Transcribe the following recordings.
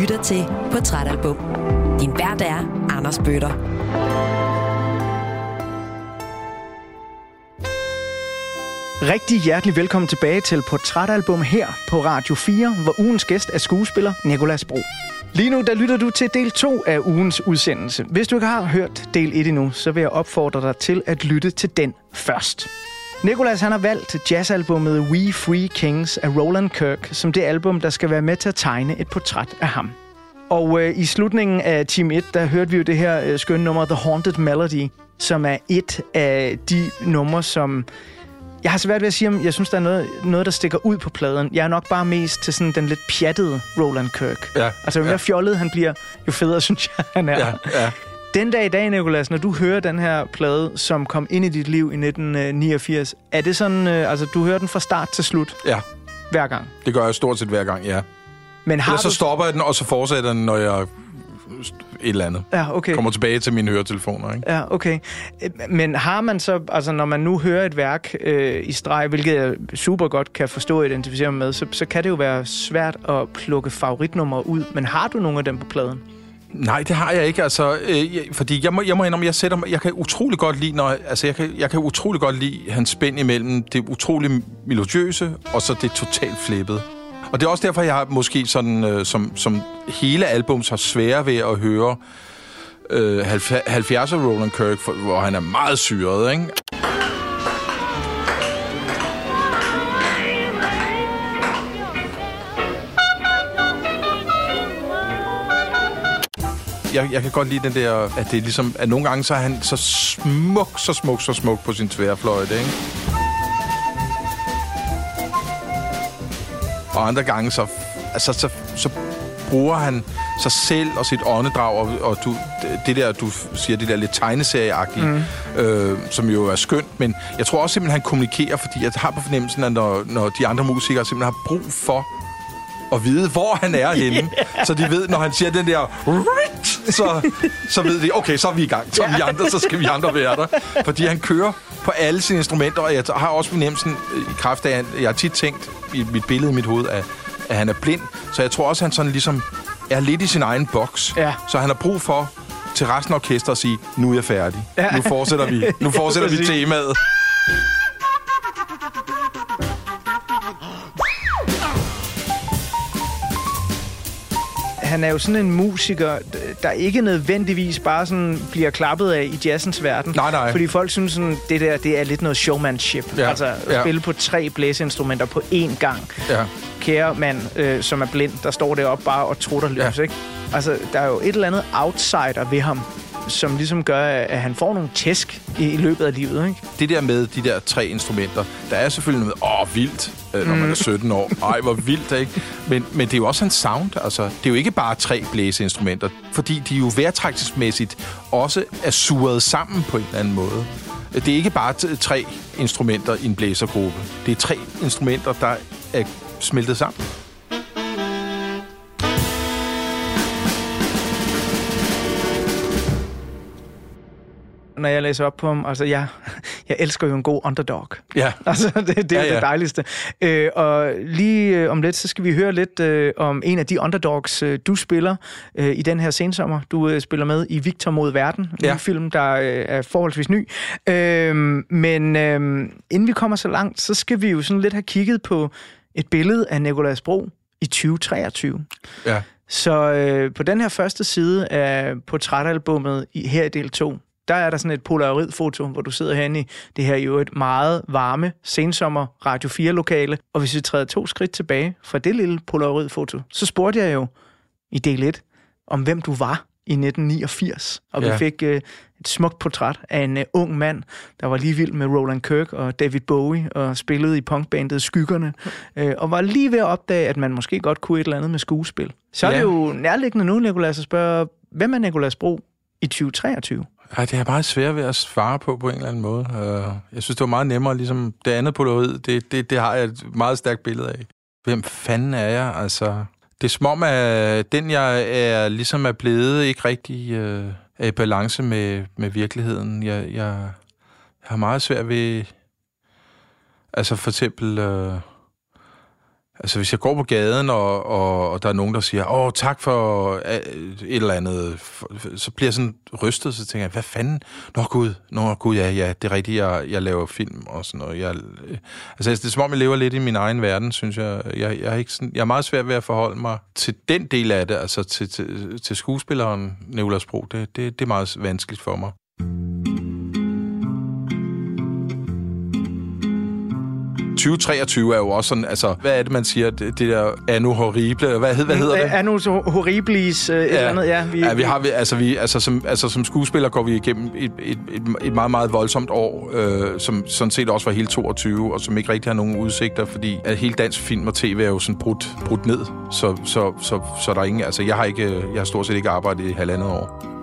lytter til Portrætalbum. Din vært er Anders Bøtter. Rigtig hjertelig velkommen tilbage til Portrætalbum her på Radio 4, hvor ugens gæst er skuespiller Nikolas Bro. Lige nu der lytter du til del 2 af ugens udsendelse. Hvis du ikke har hørt del 1 endnu, så vil jeg opfordre dig til at lytte til den først. Nikolas han har valgt jazzalbummet We Free Kings af Roland Kirk som det album, der skal være med til at tegne et portræt af ham. Og øh, i slutningen af Team 1, der hørte vi jo det her øh, skønne nummer, The Haunted Melody, som er et af de numre, som... Jeg har svært ved at sige, om jeg synes, der er noget, noget, der stikker ud på pladen. Jeg er nok bare mest til sådan den lidt pjattede Roland Kirk. Ja, Altså, jo mere ja. fjollet han bliver, jo federe synes jeg, han er. Ja, ja. Den dag i dag, Nicolas, når du hører den her plade, som kom ind i dit liv i 1989, er det sådan, øh, altså du hører den fra start til slut ja, hver gang? det gør jeg stort set hver gang, ja. Men har Ellers så du... stopper jeg den, og så fortsætter den, når jeg et eller andet. Ja, okay. Kommer tilbage til mine høretelefoner, ikke? Ja, okay. Men har man så, altså når man nu hører et værk øh, i streg, hvilket jeg super godt kan forstå og identificere mig med, så, så kan det jo være svært at plukke favoritnummer ud. Men har du nogle af dem på pladen? Nej, det har jeg ikke, altså, øh, jeg, fordi jeg må, jeg må indrømme, jeg sætter mig, jeg kan utrolig godt lide, når, altså, jeg kan, jeg kan utrolig godt lide hans spænd imellem det utrolig melodiøse, og så det totalt flippede. Og det er også derfor, jeg har måske sådan, øh, som, som hele albums har svære ved at høre øh, 70'er Roland Kirk, for, hvor han er meget syret, ikke? Jeg, jeg kan godt lide den der, at det er ligesom, at nogle gange så er han så smuk, så smuk, så smuk på sin tværfløjte, ikke? Og andre gange så, altså, så, så bruger han sig selv og sit åndedrag, og, og du, det der, du siger, det der lidt tegneserieagtige, mm. øh, som jo er skønt, men jeg tror også simpelthen, han kommunikerer, fordi jeg har på fornemmelsen, at når, når de andre musikere simpelthen har brug for at vide, hvor han er henne. Yeah. Så de ved, når han siger den der... Så, så ved de, okay, så er vi i gang. Så, er vi andre, så skal vi andre være der. Fordi han kører på alle sine instrumenter, og jeg har også fornemmelsen øh, i kraft af, jeg har tit tænkt i mit billede i mit hoved, at, at han er blind. Så jeg tror også, han sådan ligesom er lidt i sin egen boks. Ja. Så han har brug for til resten af orkestret at sige, nu er jeg færdig. Ja. Nu fortsætter vi. Nu fortsætter vi temaet. Han er jo sådan en musiker, der ikke nødvendigvis bare sådan bliver klappet af i jazzens verden. Nej, nej. Fordi folk synes, sådan, det der det er lidt noget showmanship. Ja, Altså at ja. spille på tre blæseinstrumenter på én gang. Ja. Kære mand, øh, som er blind, der står deroppe bare og trutter løs, Ja. ikke? Altså, der er jo et eller andet outsider ved ham, som ligesom gør, at han får nogle tæsk i, i løbet af livet, ikke? det der med de der tre instrumenter, der er selvfølgelig noget, åh, vildt, øh, når man er 17 år. Ej, hvor vildt, ikke? Men, men det er jo også en sound, altså. Det er jo ikke bare tre blæseinstrumenter, fordi de jo vejrtrækningsmæssigt også er suret sammen på en eller anden måde. Det er ikke bare tre instrumenter i en blæsergruppe. Det er tre instrumenter, der er smeltet sammen. Når jeg læser op på ham, altså jeg, jeg elsker jo en god underdog. Ja. Altså, det, det er Ja, ja, det dejligste. Øh, og lige øh, om lidt, så skal vi høre lidt øh, om en af de underdogs, øh, du spiller øh, i den her sensommer. Du øh, spiller med i Victor mod verden, en Ja. film, der øh, er forholdsvis ny. Øh, men øh, inden vi kommer så langt, så skal vi jo sådan lidt have kigget på et billede af Nicolas Bro i 2023. Ja. Så øh, på den her første side af portrætalbummet i, her i del 2, der er der sådan et polaroidfoto, hvor du sidder herinde i det her jo et meget varme sensommer Radio 4-lokale. Og hvis vi træder to skridt tilbage fra det lille polaroidfoto, så spurgte jeg jo i del 1 om, hvem du var i 1989. Og ja. Vi fik øh, et smukt portræt af en øh, ung mand, der var lige vild med Roland Kirk og David Bowie og spillede i punkbandet Skyggerne. Øh, og var lige ved at opdage, at man måske godt kunne et eller andet med skuespil. Så er Ja. det jo nærliggende nu, Nicolas, at spørge, hvem er Nicolas Bro i 2023? Ej, det er meget svært ved at svare på på en eller anden måde. Øh, jeg synes, det var meget nemmere, ligesom det andet polaroid, det, det, det har jeg et meget stærkt billede af. Hvem fanden er jeg? Altså, det er som om, at den, jeg er, ligesom er blevet, ikke rigtig øh, er i balance med, med virkeligheden. Jeg, jeg, jeg har meget svært ved... Altså for eksempel... Øh, Altså, hvis jeg går på gaden, og, og, og der er nogen, der siger, åh, tak for øh, et eller andet, så bliver jeg sådan rystet, så tænker jeg, hvad fanden? Nå gud, nå gud, ja, ja, det er rigtigt, jeg, jeg laver film og sådan noget. Jeg, øh, altså, det er som om, jeg lever lidt i min egen verden, synes jeg. Jeg, jeg, er, ikke sådan, jeg er meget svært ved at forholde mig til den del af det, altså til, til, til skuespilleren Nicolas Bro. Det, det, det er meget vanskeligt for mig. 2023 er jo også sådan, altså, hvad er det, man siger, det, det der anno horrible, hvad, hvad hedder det? Anno horribilis, øh, et eller andet, ja. Vi, ja, vi har, vi, altså, vi, altså, som, altså, som skuespiller går vi igennem et, et, et, et meget, meget voldsomt år, øh, som sådan set også var hele 22, og som ikke rigtig har nogen udsigter, fordi at hele dansk film og tv er jo sådan brudt, brudt ned, så, så, så, så der er ingen, altså, jeg har, ikke, jeg har stort set ikke arbejdet i halvandet år.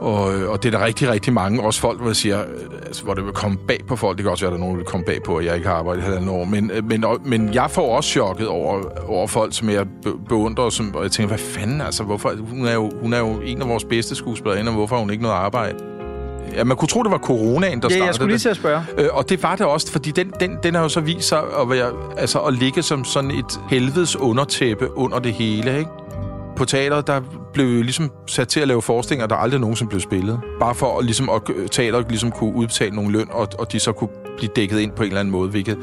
Og, og det er der rigtig, rigtig mange, også folk, hvor, siger, altså, hvor det vil komme bag på folk. Det kan også være, at der er nogen, der vil komme bag på, at jeg ikke har arbejdet i halvandet år. Men, men, men jeg får også chokket over, over folk, som jeg beundrer, og, som, og jeg tænker, hvad fanden, altså, hvorfor? Hun er jo, hun er jo en af vores bedste skuespillere, og hvorfor har hun ikke noget arbejde? Ja, man kunne tro, det var coronaen, der ja, startede jeg skulle lige til at spørge. Øh, og det var det også, fordi den, den, den har jo så vist sig at, være, altså, at ligge som sådan et helvedes undertæppe under det hele, ikke? På teateret, der blev vi ligesom sat til at lave forestillinger, der aldrig nogensinde blev spillet. Bare for at, ligesom, at teateret ligesom kunne udbetale nogle løn, og, og de så kunne blive dækket ind på en eller anden måde, hvilket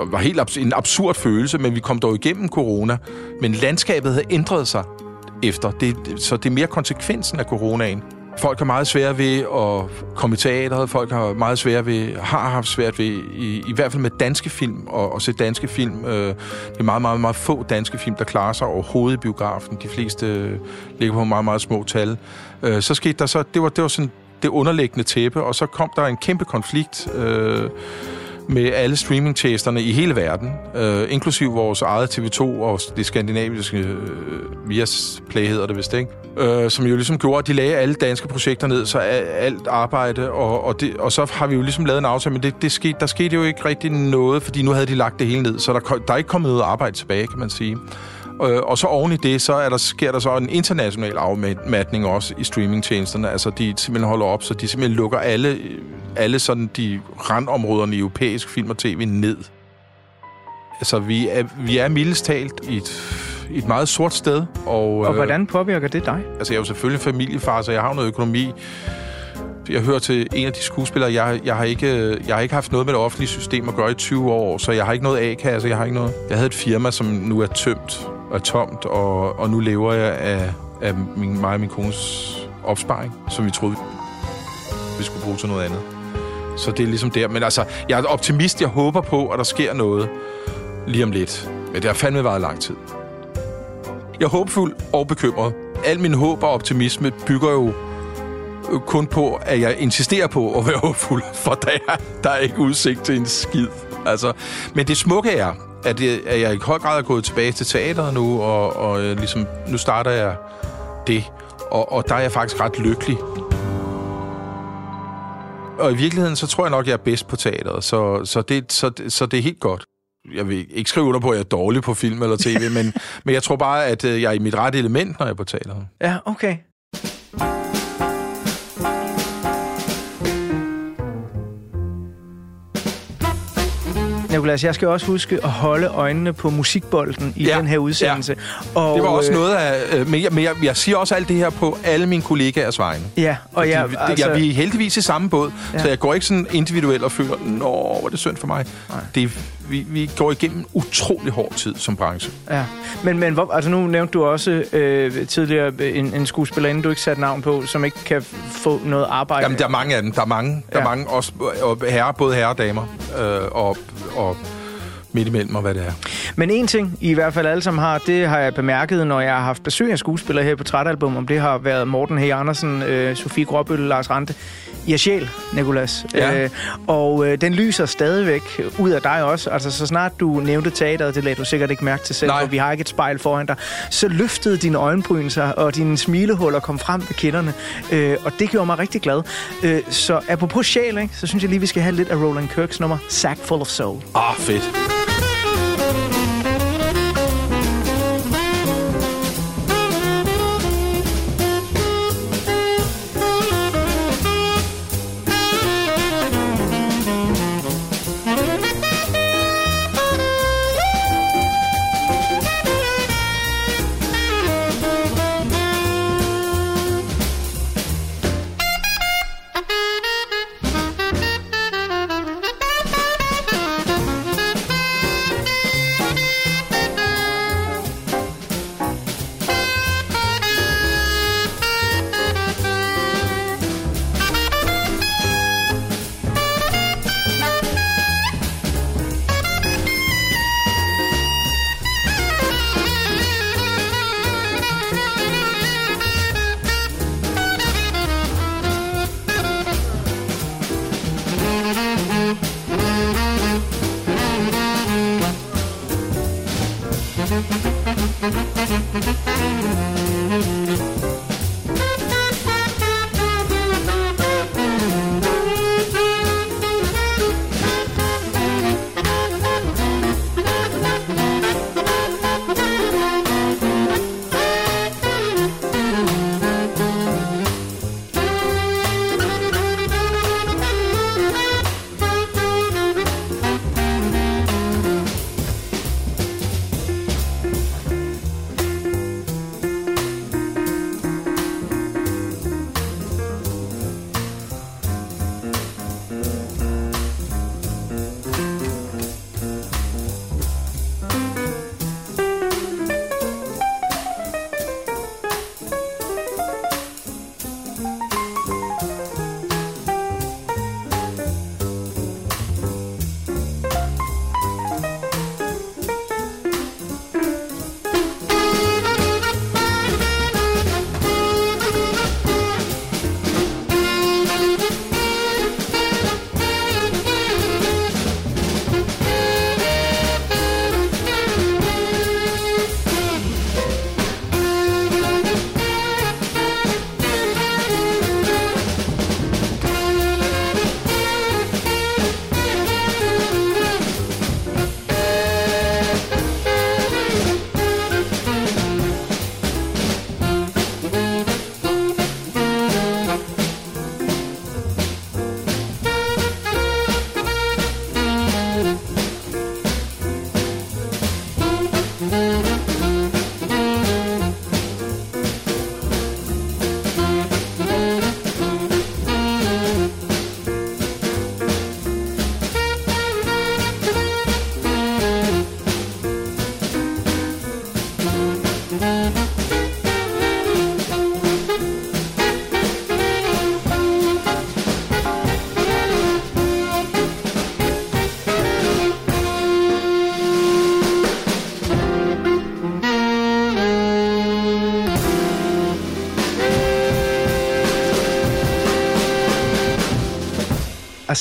øh, var helt abs- en absurd følelse, men vi kom dog igennem corona. Men landskabet havde ændret sig efter, det, så det er mere konsekvensen af coronaen. Folk har meget svært ved at komme i teateret. Folk har meget svært ved, har haft svært ved, i, i hvert fald med danske film, og, og se danske film. Øh, det er meget, meget, meget få danske film, der klarer sig overhovedet i biografen. De fleste øh, ligger på meget, meget små tal. Øh, så skete der så, det var, det var sådan det underliggende tæppe, og så kom der en kæmpe konflikt. Øh, med alle streamingtjenesterne i hele verden, øh, inklusiv vores eget TV2 og det skandinaviske øh, Viasplay hedder det vist, ikke? Øh, som jo ligesom gjorde, at de lagde alle danske projekter ned, så alt arbejde, og, og, det, og så har vi jo ligesom lavet en aftale, men det, det skete, der skete jo ikke rigtig noget, fordi nu havde de lagt det hele ned, så der, der er ikke kommet noget arbejde tilbage, kan man sige. Øh, og så oven i det, så er der, sker der så en international afmatning også i streamingtjenesterne. Altså, de simpelthen holder op, så de simpelthen lukker alle, alle sådan de randområderne i europæisk film og tv ned. Altså, vi er, vi er mildest talt i et, et meget sort sted. Og, og hvordan påvirker det dig? Altså, jeg er jo selvfølgelig familiefar, så jeg har noget økonomi. Jeg hører til en af de skuespillere, jeg, jeg, har ikke, jeg har ikke haft noget med det offentlige system at gøre i 20 år, så jeg har ikke noget A-kasse, jeg har ikke noget. Jeg havde et firma, som nu er tømt er tomt, og, og nu lever jeg af, af min, mig og min kones opsparing, som vi troede, vi skulle bruge til noget andet. Så det er ligesom der. Men altså, jeg er optimist. Jeg håber på, at der sker noget lige om lidt. Men det har fandme været lang tid. Jeg er håbfuld og bekymret. Al min håb og optimisme bygger jo kun på, at jeg insisterer på at være håbfuld, for der er, der er ikke udsigt til en skid. Altså, men det smukke er, at, jeg, at jeg i høj grad er gået tilbage til teateret nu, og, og øh, ligesom, nu starter jeg det. Og, og der er jeg faktisk ret lykkelig. Og i virkeligheden, så tror jeg nok, jeg er bedst på teateret, så, så, det, så, så det er helt godt. Jeg vil ikke skrive under på, at jeg er dårlig på film eller tv, men, men jeg tror bare, at øh, jeg er i mit rette element, når jeg er på teateret. Ja, okay. Nikolas, jeg skal også huske at holde øjnene på musikbolden i ja, den her udsendelse. Ja. Og, det var også øh, noget af... Øh, men jeg, men jeg, jeg siger også alt det her på alle mine kollegaers vegne. Ja, og jeg... Altså, jeg, vi er heldigvis i samme båd, ja. så jeg går ikke sådan individuelt og føler, nå, hvor er det synd for mig. Nej. Det, vi, vi går igennem utrolig hård tid som branche. Ja, men, men hvor, altså nu nævnte du også øh, tidligere en, en skuespillerinde, du ikke satte navn på, som ikke kan få noget arbejde. Jamen, der er mange af dem. Der er mange. Ja. Der er mange også, og herre, både herre og damer. Øh, og, og midt imellem og hvad det er. Men en ting, I i hvert fald alle sammen har, det har jeg bemærket, når jeg har haft besøg af skuespillere her på Trætalbum, om det har været Morten H. Andersen, øh, Sofie Gråbøl, Lars Rante. Er sjæl, Nikolas. Ja. Øh, og øh, den lyser stadigvæk ud af dig også. Altså, så snart du nævnte teateret, det lagde du sikkert ikke mærke til selv, for vi har ikke et spejl foran dig, så løftede dine øjenbryn sig, og dine smilehuller kom frem ved kinderne. Øh, og det gjorde mig rigtig glad. Øh, så apropos sjæl, ikke, så synes jeg lige, vi skal have lidt af Roland Kirks nummer, Sack Full of Soul. Ah, fedt.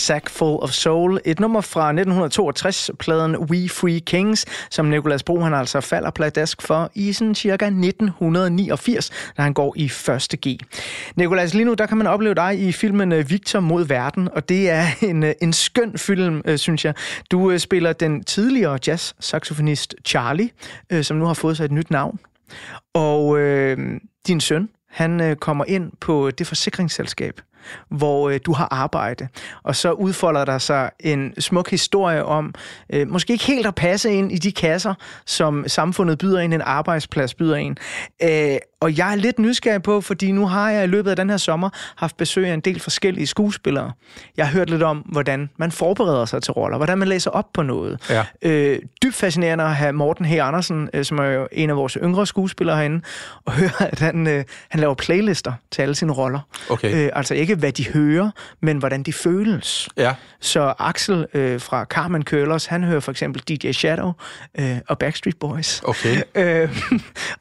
Sack Full of Soul. Et nummer fra 1962, pladen We Free Kings, som Nicolas Bro han altså falder pladask for i sådan cirka 1989, da han går i første G. Nicolas, lige nu der kan man opleve dig i filmen øh, Victor mod verden, og det er en, øh, en skøn film, øh, synes jeg. Du spiller den tidligere jazz-saxofonist Charlie, som nu har fået sig et nyt navn. Og øh, din søn, han øh, kommer ind på det forsikringsselskab, hvor øh, du har arbejde. Og så udfolder der sig en smuk historie om, øh, måske ikke helt at passe ind i de kasser, som samfundet byder en, en arbejdsplads byder en. Øh, og jeg er lidt nysgerrig på, fordi nu har jeg i løbet af den her sommer haft besøg af en del forskellige skuespillere. Jeg har hørt lidt om, hvordan man forbereder sig til roller, hvordan man læser op på noget. Ja. Øh, dybt fascinerende at have Morten H. Andersen, øh, som er jo en af vores yngre skuespillere herinde, og høre, at han, øh, han laver playlister til alle sine roller. Okay. Øh, altså ikke, hvad de hører, men hvordan de føles. Ja. Så Axel øh, fra Carmen Curlers, han hører for eksempel DJ Shadow øh, og Backstreet Boys. Okay. Øh,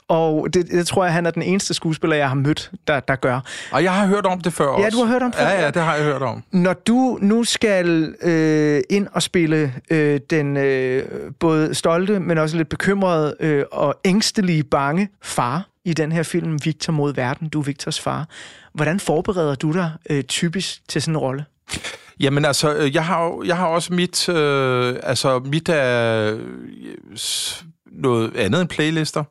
og det, det tror jeg, han er den eneste skuespiller, jeg har mødt, der, der gør. Og jeg har hørt om det før også. Ja, du har hørt om det før. Ja, ja, det har jeg hørt om. Når du nu skal øh, ind og spille øh, den øh, både stolte, men også lidt bekymrede øh, og ængstelige bange far i den her film, Victor mod verden, du er Victors far. Hvordan forbereder du dig øh, typisk til sådan en rolle? Jamen altså, øh, jeg har, jeg har også mit, øh, altså mit er øh, noget andet end playlister.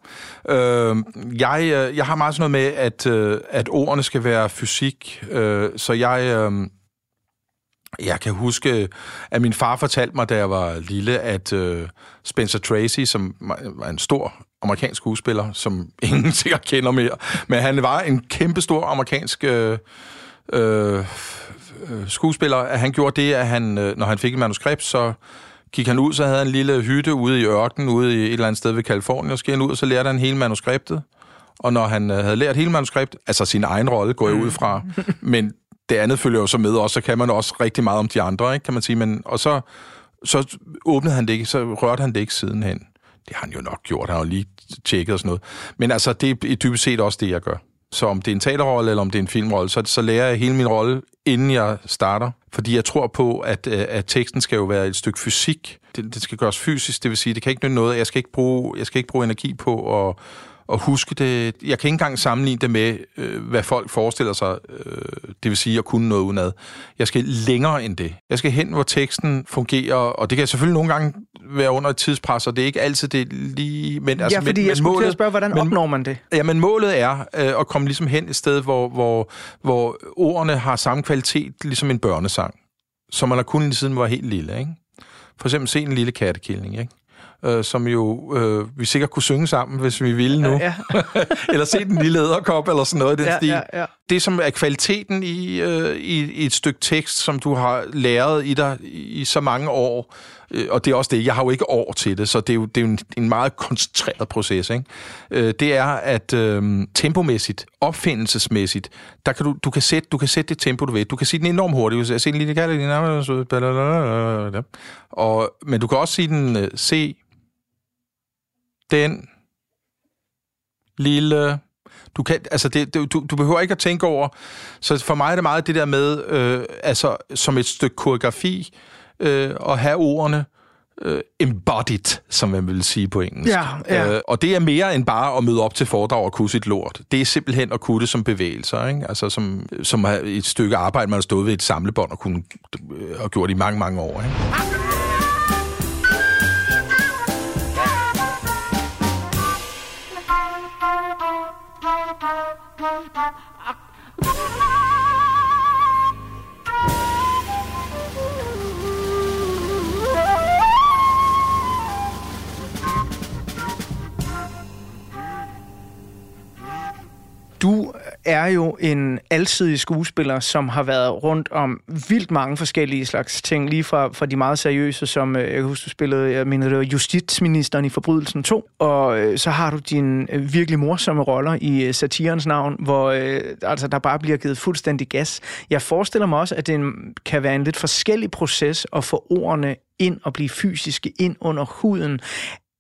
Øh, jeg, øh, jeg har meget sådan noget med, at, øh, at ordene skal være fysik, øh, så jeg... Øh, jeg kan huske, at min far fortalte mig, da jeg var lille, at øh, Spencer Tracy, som var en stor amerikansk skuespiller, som ingen sikkert kender mere, men han var en kæmpestor amerikansk øh, øh, øh, skuespiller, at han gjorde det, at han, øh, når han fik et manuskript, så gik han ud, så havde han en lille hytte ude i ørkenen, ude i et eller andet sted ved Kalifornien, og så han ud, og så lærte han hele manuskriptet. Og når han øh, havde lært hele manuskriptet, altså sin egen rolle, går jeg ud fra, men det andet følger jo så med også, så kan man også rigtig meget om de andre, ikke, kan man sige. Men, og så, så åbnede han det ikke, så rørte han det ikke sidenhen. Det har han jo nok gjort, han har jo lige tjekket og sådan noget. Men altså, det er dybest set også det, jeg gør. Så om det er en teaterrolle, eller om det er en filmrolle, så, så lærer jeg hele min rolle, inden jeg starter. Fordi jeg tror på, at, øh, at teksten skal jo være et stykke fysik. Det, det skal gøres fysisk, det vil sige, det kan ikke nytte noget. Jeg skal ikke bruge, jeg skal ikke bruge energi på at at huske det. Jeg kan ikke engang sammenligne det med, øh, hvad folk forestiller sig, øh, det vil sige at kunne noget udenad. Jeg skal længere end det. Jeg skal hen, hvor teksten fungerer, og det kan selvfølgelig nogle gange være under et tidspres, og det er ikke altid det lige... Men, altså, ja, fordi men, jeg skulle målet, spørge, hvordan men, opnår man det? Ja, men målet er øh, at komme ligesom hen et sted, hvor, hvor, hvor ordene har samme kvalitet, ligesom en børnesang, som man har kunnet siden man var helt lille, ikke? For eksempel se en lille kattekilling, ikke? Øh, som jo øh, vi sikkert kunne synge sammen, hvis vi ville nu. Ja, ja. eller se den lille æderkop, eller sådan noget i den ja, stil. Ja, ja. Det, som er kvaliteten i, øh, i, i et stykke tekst, som du har læret i dig i så mange år, øh, og det er også det, jeg har jo ikke år til det, så det er jo, det er jo en, en meget koncentreret proces, ikke? Øh, det er, at øh, tempomæssigt, opfindelsesmæssigt, der kan du, du, kan sætte, du kan sætte det tempo, du ved. Du kan sige den enormt hurtigt. Jeg ser en lille katte, og, men du kan også sige den, øh, se, den lille... Du, kan, altså det, du, du behøver ikke at tænke over... Så for mig er det meget det der med, øh, altså som et stykke koreografi, øh, at have ordene øh, embodied, som man vil sige på engelsk. Ja, ja. Øh, og det er mere end bare at møde op til foredrag og kunne sit lort. Det er simpelthen at kunne det som bevægelser, ikke? Altså som, som et stykke arbejde, man har stået ved et samlebånd og kunne øh, og gjort i mange, mange år. Ikke? Du er jo en alsidig skuespiller, som har været rundt om vildt mange forskellige slags ting, lige fra, fra de meget seriøse, som øh, jeg kan huske, du spillede, jeg mener, det var justitsministeren i Forbrydelsen 2, og øh, så har du dine øh, virkelig morsomme roller i øh, satirens navn, hvor øh, altså, der bare bliver givet fuldstændig gas. Jeg forestiller mig også, at det kan være en lidt forskellig proces at få ordene ind og blive fysiske ind under huden.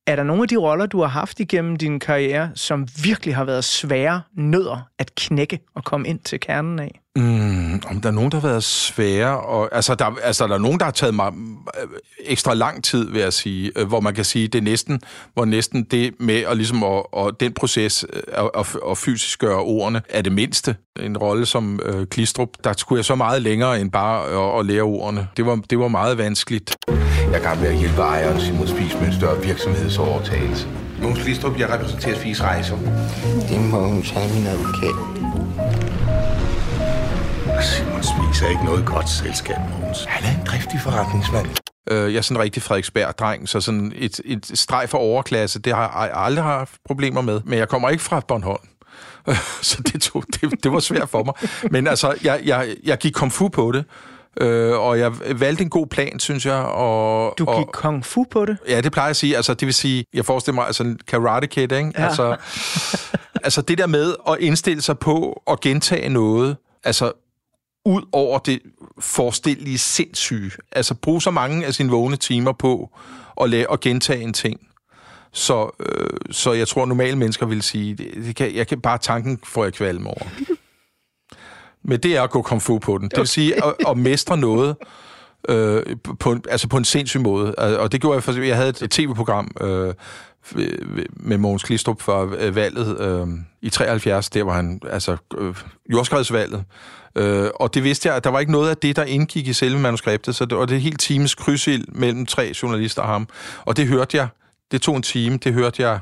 Er der nogle af de roller, du har haft igennem din karriere, som virkelig har været svære nødder at knække og komme ind til kernen af? Mm, om der er nogen, der har været svære, og, altså, der, altså der er nogen, der har taget mig øh, ekstra lang tid, vil jeg sige, øh, hvor man kan sige, det er næsten, hvor næsten det med at ligesom, og, og den proces at, at, at fysisk gøre ordene er det mindste. En rolle som øh, Klistrup, der skulle jeg så meget længere end bare at, at lære ordene. Det var, det var meget vanskeligt. Jeg er gang med at hjælpe ejeren Simon Spies med en større virksomhedsovertagelse. Mogens Klistrup, jeg repræsenterer Spies Rejser. Det må hun tage min advokat. Simon Spies er ikke noget godt selskab, Mogens. Han er en driftig forretningsmand. Øh, jeg er sådan en rigtig Frederiksberg-dreng, så sådan et, et streg for overklasse, det har jeg aldrig haft problemer med. Men jeg kommer ikke fra Bornholm. så det, tog, det, det var svært for mig. Men altså, jeg, jeg, jeg gik komfu på det. Øh, og jeg valgte en god plan, synes jeg. Og, du gik og, kung fu på det? Ja, det plejer jeg at sige. Altså, det vil sige, jeg forestiller mig, altså en karate kid, ikke? Ja. Altså, altså det der med at indstille sig på at gentage noget, altså ud over det forestillelige sindssyge. Altså bruge så mange af sine vågne timer på at, lade, at gentage en ting. Så, øh, så jeg tror, normale mennesker vil sige, det, det kan, jeg kan bare tanken får jeg kvalme over. Men det er at gå komfort på den. Det vil sige at, at mestre noget øh, på, en, altså på en sindssyg måde. Og det gjorde jeg, for jeg havde et tv-program øh, med Mogens Klistrup for øh, valget øh, i 73. Der var han, altså øh, jordskredsvalget. Øh, og det vidste jeg, at der var ikke noget af det, der indgik i selve manuskriptet, så det var det helt times krydsild mellem tre journalister og ham. Og det hørte jeg. Det tog en time. Det hørte jeg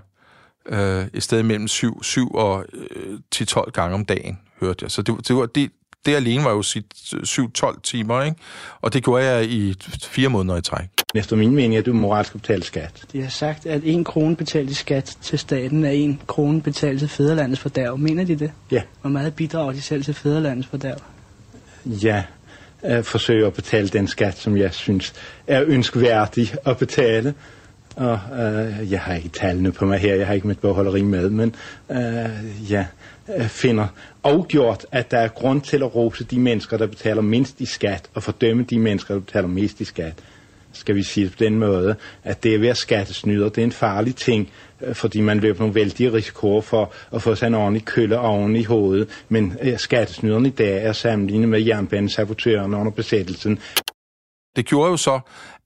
øh, et sted mellem 7, 7 og øh, 10-12 gange om dagen, hørte jeg. Så det, det, var, det, det alene var jo 7-12 timer, ikke? Og det gjorde jeg i fire måneder i træk. Efter min mening er du moralsk at betale skat. De har sagt, at en krone betalt i skat til staten er en krone betalt til fædrelandets fordærv. Mener de det? Ja. Hvor meget bidrager de selv til fædrelandets fordærv? Ja, jeg forsøger at betale den skat, som jeg synes er ønskværdig at betale. Og øh, jeg har ikke tallene på mig her, jeg har ikke mit bogholderi med, men øh, jeg øh, finder afgjort, at der er grund til at rose de mennesker, der betaler mindst i skat, og fordømme de mennesker, der betaler mest i skat. skal vi sige det på den måde, at det at skattesnyde, det er en farlig ting, øh, fordi man løber nogle vældige risikoer for at få sig en ordentlig kølle oven i hovedet. Men øh, skattesnyderne i dag er sammenlignet med jernbanesabotørerne under besættelsen. Det gjorde jo så,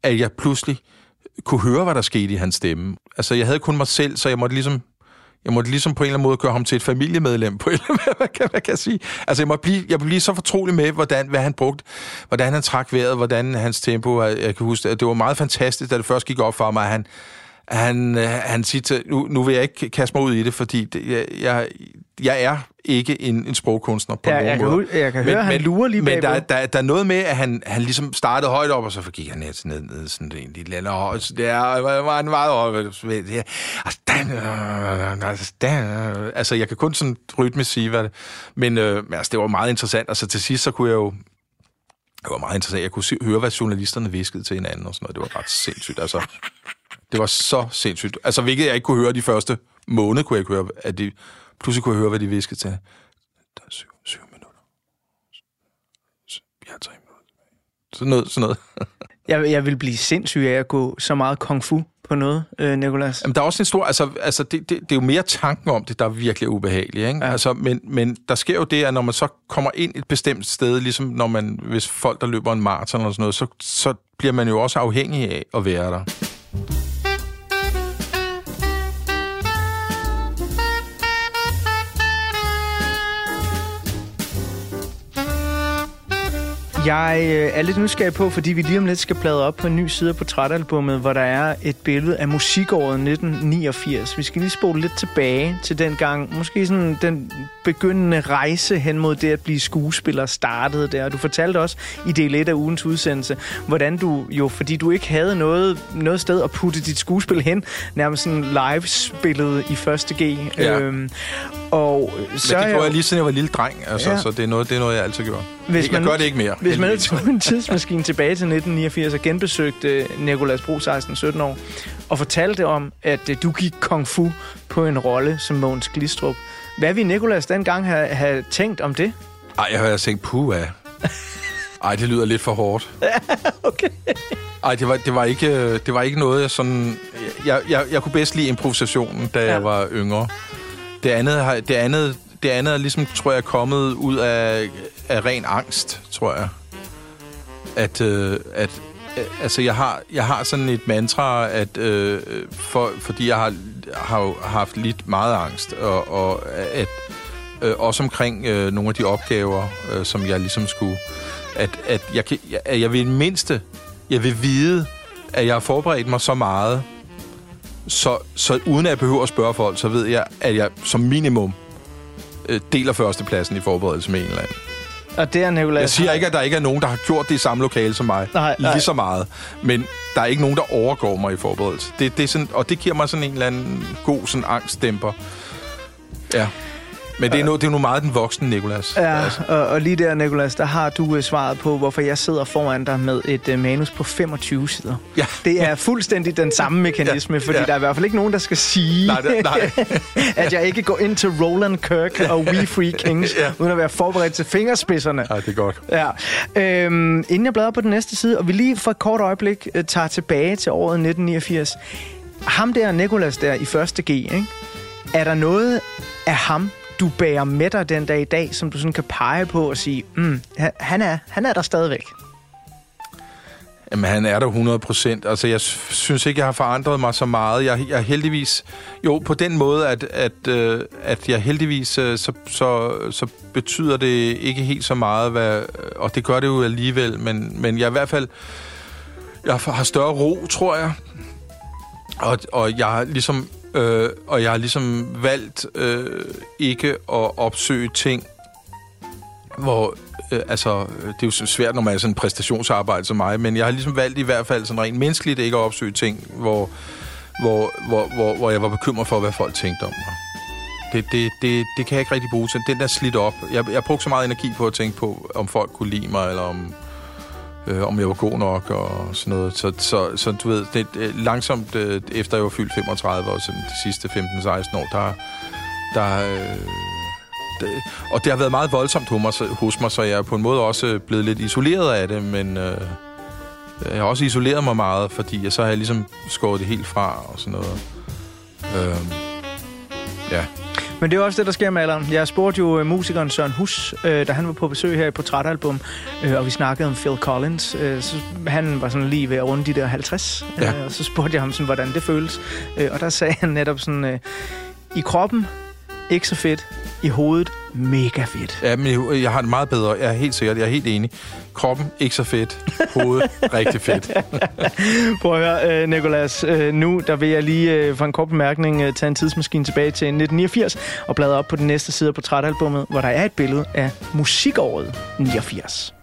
at jeg pludselig kunne høre, hvad der skete i hans stemme. Altså, jeg havde kun mig selv, så jeg måtte ligesom jeg måtte ligesom på en eller anden måde køre ham til et familiemedlem, på en eller anden, hvad, kan, hvad kan jeg sige? Altså, jeg måtte blive, jeg blev så fortrolig med, hvordan, hvad han brugte, hvordan han trak vejret, hvordan hans tempo, jeg, jeg kan huske, at det var meget fantastisk, da det først gik op for mig, at han, han, øh, han siger til, nu, nu vil jeg ikke kaste mig ud i det, fordi det, jeg, jeg, jeg er ikke en, en sprogkunstner på Ja, nogen jeg kan måde. jeg kan høre, han lurer lige Men der, der, der er noget med, at han, han ligesom startede højt op, og så gik han ned, ned, ned sådan en lille eller højt. Så Det var en meget altså, den, øh, altså, øh, altså, jeg kan kun sådan rytmisk sige, hvad det... Men øh, men, altså, det var meget interessant. Altså, til sidst, så kunne jeg jo... Det var meget interessant. Jeg kunne se, høre, hvad journalisterne viskede til hinanden og sådan noget. Det var ret sindssygt. Altså, det var så sindssygt. Altså, hvilket jeg ikke kunne høre de første måned, kunne jeg ikke høre, at de... Pludselig kunne jeg høre, hvad de viskede til. Der er syv, syv minutter. Vi har tre minutter. Sådan noget, sådan noget. Jeg, jeg vil blive sindssyg af at gå så meget kung fu på noget, øh, Nikolas. Jamen, der er også en stor... Altså, altså det, det, det er jo mere tanken om det, der er virkelig ubehageligt, ikke? Ja. Altså, men, men der sker jo det, at når man så kommer ind et bestemt sted, ligesom når man... Hvis folk, der løber en maraton eller sådan noget, så, så bliver man jo også afhængig af at være der. Jeg øh, er lidt nysgerrig på, fordi vi lige om lidt skal bladre op på en ny side af portrætalbummet, hvor der er et billede af musikåret 1989. Vi skal lige spole lidt tilbage til den gang. Måske sådan den begyndende rejse hen mod det at blive skuespiller startede der. Du fortalte også i del 1 af ugens udsendelse, hvordan du jo, fordi du ikke havde noget, noget sted at putte dit skuespil hen, nærmest sådan live spillet i første G. Ja. Øhm, og Men så er det jeg- gjorde jeg lige siden jeg var lille dreng, altså, ja. så det er, noget, det er noget, jeg altid gjorde. Hvis jeg man- gør det ikke mere. Hvis man nu tog en tidsmaskine tilbage til 1989 og genbesøgte Nikolas Bro 16-17 år, og fortalte om, at øh, du gik kung fu på en rolle som Mogens Glistrup. Hvad ville Nikolas dengang have, have tænkt om det? Ej, jeg havde tænkt, puh, ja. Ej, det lyder lidt for hårdt. Okay. Ej, det var, det var, ikke, øh, det var ikke noget, jeg sådan... Jeg, jeg, jeg kunne bedst lide improvisationen, da Ja. jeg var yngre. Det andet, har- det andet, det andet er ligesom, tror jeg, kommet ud af, af ren angst, tror jeg. At, øh, at øh, altså, jeg har, jeg har sådan et mantra, at øh, for, fordi jeg har, har haft lidt meget angst, og, og at øh, også omkring øh, nogle af de opgaver, øh, som jeg ligesom skulle... At, at, jeg, kan, jeg, at jeg vil mindste, jeg vil vide, at jeg har forberedt mig så meget, så, så uden at jeg behøver at spørge folk, så ved jeg, at jeg som minimum øh, deler førstepladsen i forberedelse med en eller anden. Og det er Nikolas... Jeg siger ikke, at der ikke er nogen, der har gjort det i samme lokale som mig. Nej, nej. Lige så meget. Men der er ikke nogen, der overgår mig i forberedelse. Det, det er sådan, og det giver mig sådan en eller anden god sådan angstdæmper. Ja. Men det er, no, det er nu meget den voksne Nikolas. Ja, Altså, og, og lige der, Nikolas, der har du øh, svaret på, hvorfor jeg sidder foran dig med et uh, manus på 25 sider. Ja. Det er fuldstændig den samme mekanisme, Ja, fordi ja. der er i hvert fald ikke nogen, der skal sige, Nej, det- nej. at jeg ikke går ind til Roland Kirk og We Free Kings, Ja. uden at være forberedt til fingerspidserne. ja, det er godt. Ja. Øhm, inden jeg bladrer på den næste side, og vi lige for et kort øjeblik øh, tager tilbage til året 1989. Ham der, Nikolas der i første G, ikke? er der noget af ham, du bærer med dig den dag i dag, som du sådan kan pege på og sige, mm, han- er, han er der stadigvæk? Jamen, han er der 100 procent. Altså, jeg synes ikke, jeg har forandret mig så meget. Jeg, jeg heldigvis... Jo, på den måde, at, at, øh, at jeg heldigvis... øh, Så, så, så betyder det ikke helt så meget, hvad, øh, og det gør det jo alligevel, men, men jeg i hvert fald... Jeg har større ro, tror jeg. Og, og jeg har ligesom... Øh, og jeg har ligesom valgt øh, ikke at opsøge ting, hvor, øh, altså, det er jo så svært, når man er sådan en præstationsarbejde som mig, men jeg har ligesom valgt i hvert fald sådan rent menneskeligt ikke at opsøge ting, hvor, hvor, hvor, hvor, hvor jeg var bekymret for, hvad folk tænkte om mig. Det, det, det, det kan jeg ikke rigtig bruge til. Den der slidt op. Jeg, jeg brugte så meget energi på at tænke på, om folk kunne lide mig, eller om, øh, om jeg var god nok og sådan noget. Så, så, så du ved, det, langsomt øh, efter jeg var fyldt 35 og sådan de sidste 15-16 år, der, der, øh, det, og det har været meget voldsomt hos mig, hos mig, så jeg er på en måde også blevet lidt isoleret af det, men, øh, Jeg har også isoleret mig meget, fordi jeg så har jeg ligesom skåret det helt fra og sådan noget. Øh, ja. Men det er også det, der sker med alderen. Jeg spurgte jo øh, musikeren Søren Hus, øh, da han var på besøg her i Portrætalbum, øh, og vi snakkede om Phil Collins. Øh, så han var sådan lige ved at runde de der 50, Ja. øh, og så spurgte jeg ham, sådan, hvordan det føles. Øh, og der sagde han netop sådan, øh, i kroppen, ikke så fedt. I hovedet, mega fedt. Ja, men jeg- har det meget bedre. Jeg er helt sikkert, jeg er helt enig. Kroppen, ikke så fedt. Hovedet, rigtig fedt. Prøv at høre, øh, Nicolas. Øh, nu der vil jeg lige øh, for en kort bemærkning tage en tidsmaskine tilbage til 1989 og bladre op på den næste side af portrætalbummet, hvor der er et billede af musikåret 89.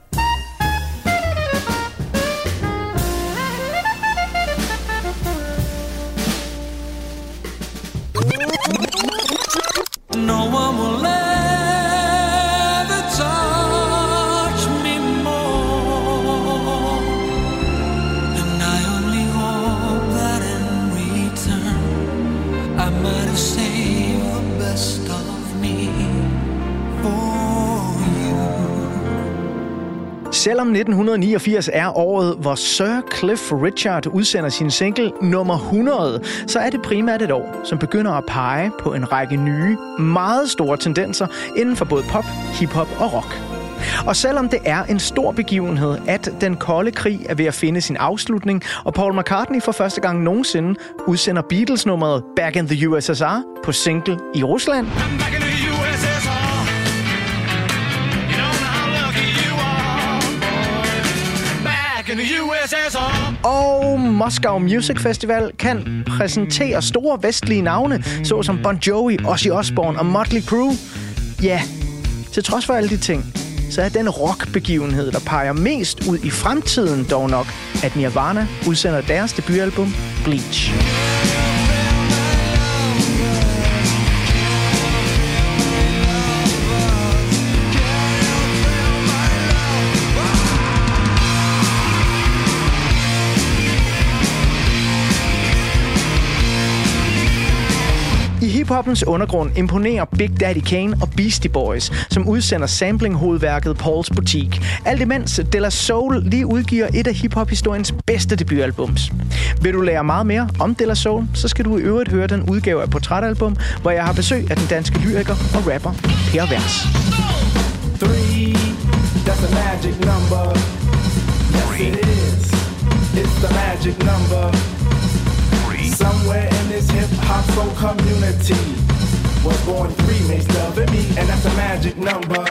1989 er året, hvor Sir Cliff Richard udsender sin single nummer 100, så er det primært et år, som begynder at pege på en række nye, meget store tendenser inden for både pop, hiphop og rock. Og selvom det er en stor begivenhed, at den kolde krig er ved at finde sin afslutning, og Paul McCartney for første gang nogensinde udsender Beatles-nummeret Back in the USSR på single i Rusland, Back in the USSR. og Moscow Music Festival kan præsentere store vestlige navne, såsom Bon Jovi, Ozzy Osbourne og Motley Crue. Ja, til trods for alle de ting, så er den rockbegivenhed, der peger mest ud i fremtiden dog nok, at Nirvana udsender deres debutalbum Bleach. Hiphoppens undergrund imponerer Big Daddy Kane og Beastie Boys, som udsender sampling-hovedværket Paul's Boutique. Alt imens De La Soul lige udgiver et af hiphop-historiens bedste debutalbums. Vil du lære meget mere om De La Soul, så skal du i øvrigt høre den udgave af Portrætalbum, hvor jeg har besøg af den danske lyriker og rapper Per Vers. Three, that's a magic number. Yes, it is. It's the magic number. Somewhere in this hop soul community. Was born three makes love and me, and that's a magic number.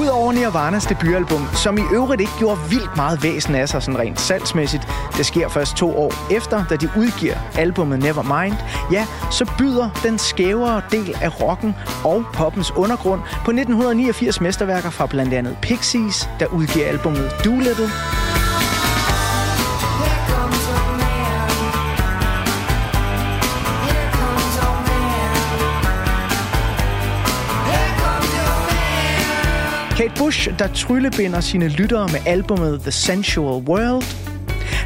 Udover Nirvanas debutalbum, som i øvrigt ikke gjorde vildt meget væsen af sig sådan rent salgsmæssigt, det sker først to år efter, da de udgiver albumet Nevermind, ja, så byder den skævere del af rocken og poppens undergrund på 1989 mesterværker fra blandt andet Pixies, der udgiver albumet Doolittle, Kate Bush, der tryllebinder sine lyttere med albumet The Sensual World.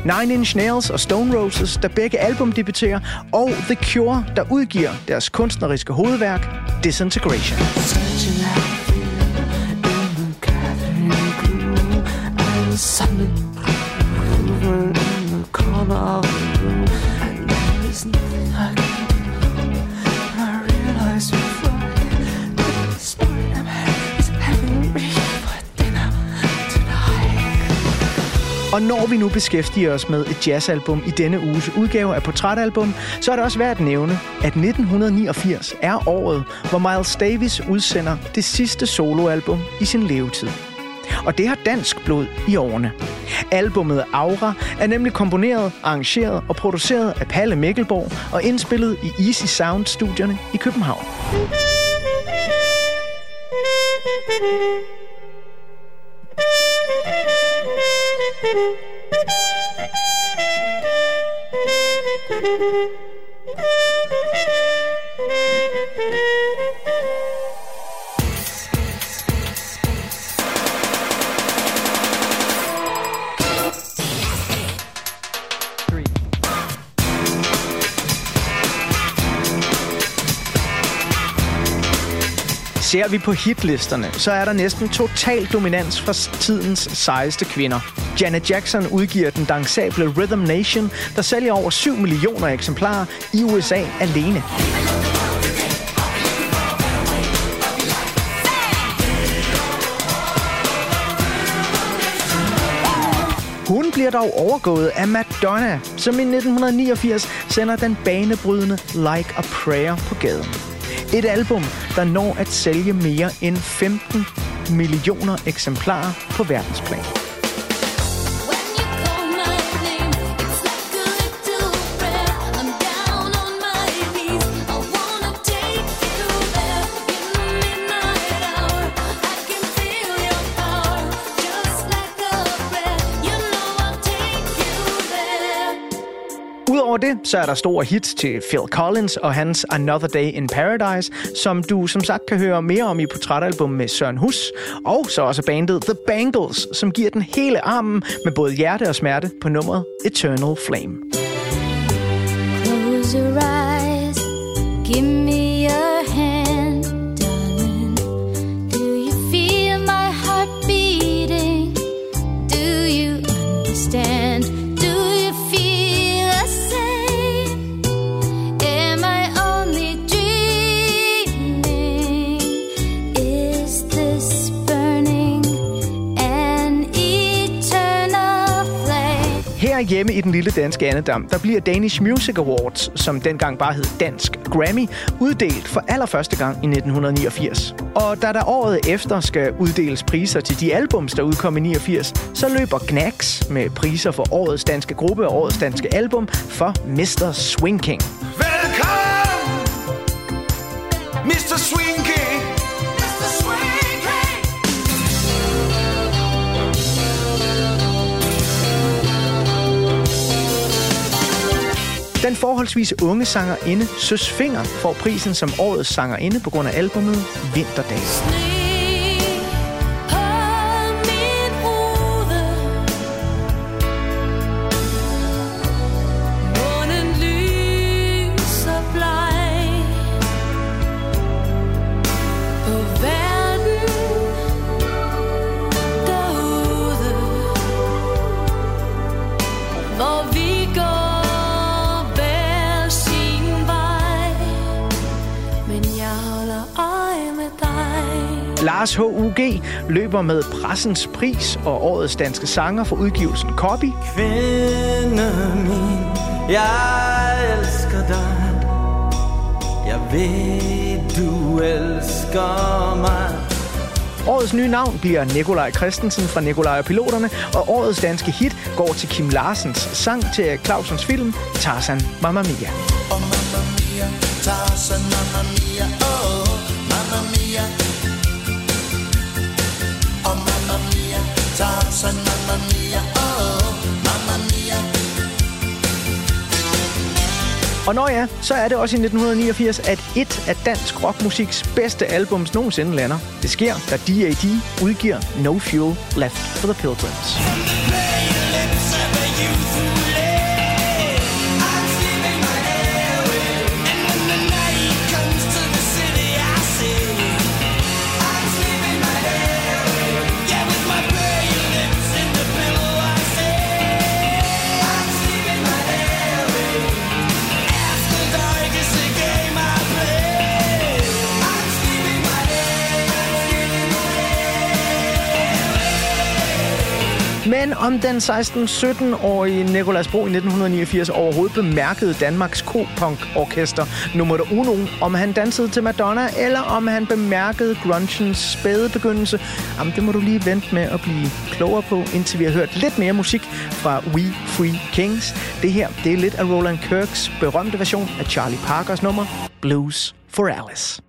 Nine Inch Nails og Stone Roses, der begge album debuterer. Og The Cure, der udgiver deres kunstneriske hovedværk Disintegration. Og når vi nu beskæftiger os med et jazzalbum i denne uges udgave af Portrætalbum, så er det også værd at nævne, at 1989 er året, hvor Miles Davis udsender det sidste soloalbum i sin levetid. Og det har dansk blod i årene. Albummet Aura er nemlig komponeret, arrangeret og produceret af Palle Mikkelborg og indspillet i Easy Sound-studierne i København. Thank you. Ser vi på hitlisterne, så er der næsten total dominans fra tidens sejeste kvinder. Janet Jackson udgiver den dansable Rhythm Nation, der sælger over 7 millioner eksemplarer i USA alene. Hun bliver dog overgået af Madonna, som i 1989 sender den banebrydende Like a Prayer på gaden. Et album, der når at sælge mere end 15 millioner eksemplarer på verdensplan. Det, så er der store hits til Phil Collins og hans Another Day in Paradise, som du som sagt kan høre mere om i portrætalbum med Søren Hus, og så også bandet The Bangles, som giver den hele armen med både hjerte og smerte på nummeret Eternal Flame. Close your eyes, give me flame? Hjemme i den lille danske andedam, der bliver Danish Music Awards, som dengang bare hed Dansk Grammy, uddelt for allerførste gang i 1989. Og da der året efter skal uddeles priser til de albums, der udkom i 89, så løber Gnax med priser for årets danske gruppe og årets danske album for Mr. Swing King. Velkommen, Mr. Swing King. Den forholdsvis unge sangerinde Søs Finger får prisen som årets sangerinde på grund af albumet Vinterdage. Lars H.U.G. løber med pressens pris og årets danske sanger for udgivelsen Copy. Kvinde min, jeg elsker dig. Jeg ved, du elsker mig. Årets nye navn bliver Nikolaj Christensen fra Nikolaj og Piloterne, og årets danske hit går til Kim Larsens sang til Clausens film Tarzan Mamma Mia. Tarzan, mamma mia, San mamma mia, oh, mamma mia. Og når ja, så er det også i 1989, at et af dansk rockmusiks bedste albums nogensinde lander. Det sker, da D.A.D. udgiver No Fuel Left for the Pilgrims. Men om den 16-17-årige Nikolas Bro i 1989 overhovedet bemærkede Danmarks K-punk-orkester nummer uno, om han dansede til Madonna, eller om han bemærkede grungens spæde begyndelse, jamen det må du lige vente med at blive klogere på, indtil vi har hørt lidt mere musik fra We Free Kings. Det her, det er lidt af Roland Kirks berømte version af Charlie Parkers nummer Blues for Alice.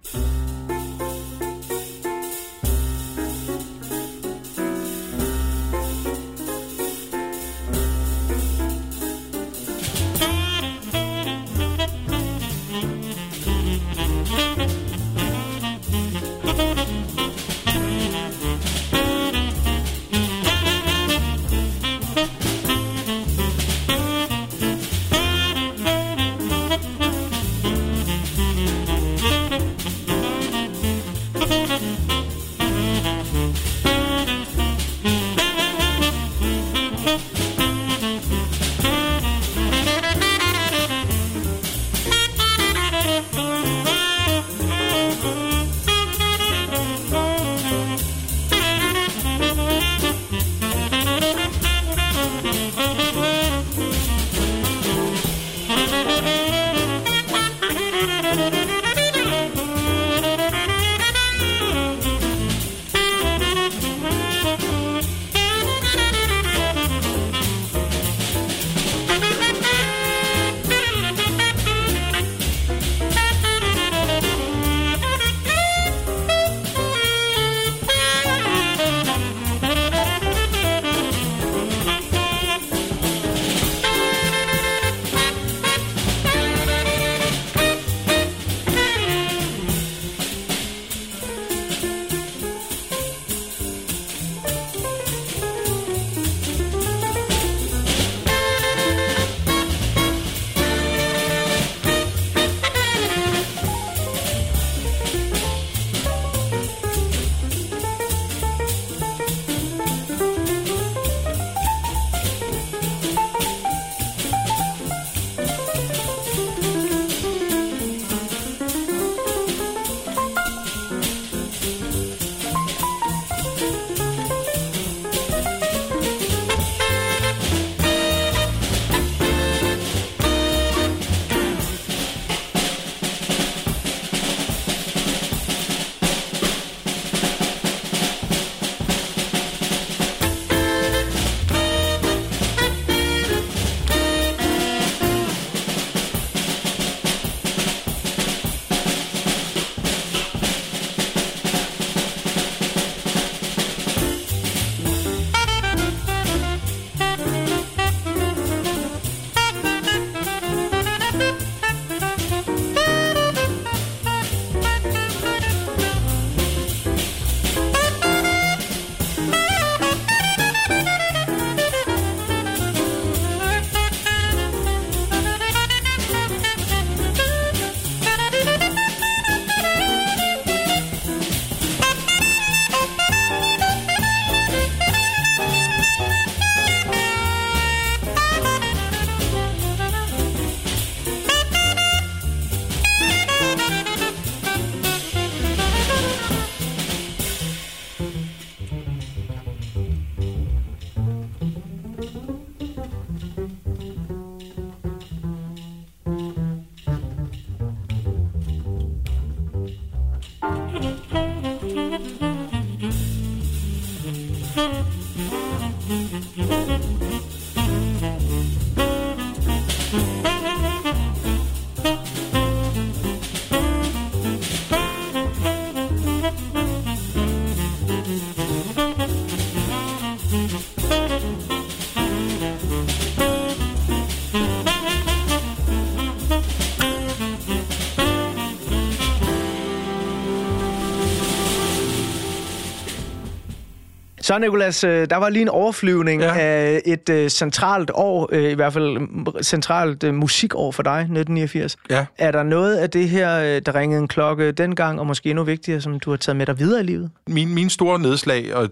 Så Nicolas, øh, der var lige en overflyvning Ja. af et øh, centralt år, øh, i hvert fald centralt øh, musikår for dig, 1989. Ja. Er der noget af det her, der ringede en klokke dengang, og måske endnu vigtigere, som du har taget med dig videre i livet? Min, min store nedslag, og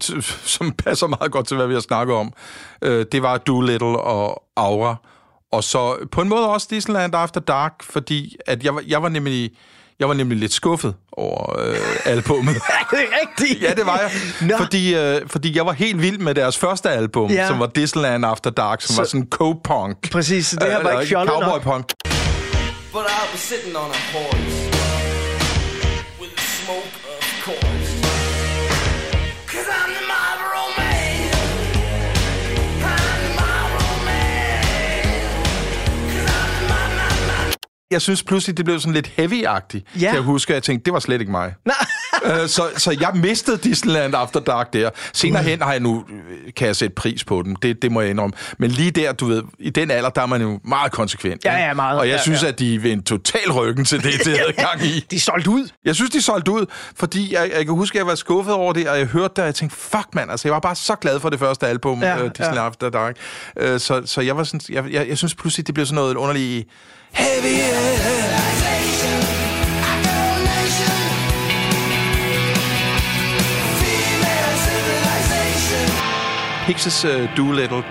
som passer meget godt til, hvad vi har snakket om, øh, det var Doolittle og Aura. Og så på en måde også Disneyland After Dark, fordi at jeg, var, jeg var nemlig... Jeg var nemlig lidt skuffet over øh, albummet. Er det rigtigt? Ja, det var jeg. Nå. Fordi, øh, fordi jeg var helt vild med deres første album, Ja. som var Disneyland After Dark, som Så- var sådan co-punk. Præcis, det her var Eller ikke fjollet nok. Cowboy-punk. But I was sitting on a horse with the smoke, of course. Jeg synes pludselig, det blev sådan lidt heavy-agtigt. Ja. Kan jeg huske, at jeg tænkte, det var slet ikke mig. Øh, så, så jeg mistede Disneyland After Dark der. Senere hen har jeg nu, øh, kan jeg sætte pris på den. Det, det må jeg indrømme. Men lige der, du ved, i den alder, der er man jo meget konsekvent. Ja, ja, meget. Og jeg Ja, synes, ja. at de vendte total ryggen til det, det havde gang i. De er solgt ud. Jeg synes, de solgte ud, fordi jeg, jeg kan huske, at jeg var skuffet over det, og jeg hørte det, og jeg tænkte, fuck mand, altså jeg var bare så glad for det første album, Ja, ja, uh, Disney ja. After Dark. Uh, så, så jeg var sådan, jeg, jeg, jeg synes pludselig, det blev sådan noget underligt heavy. Pixies uh, Doolittle.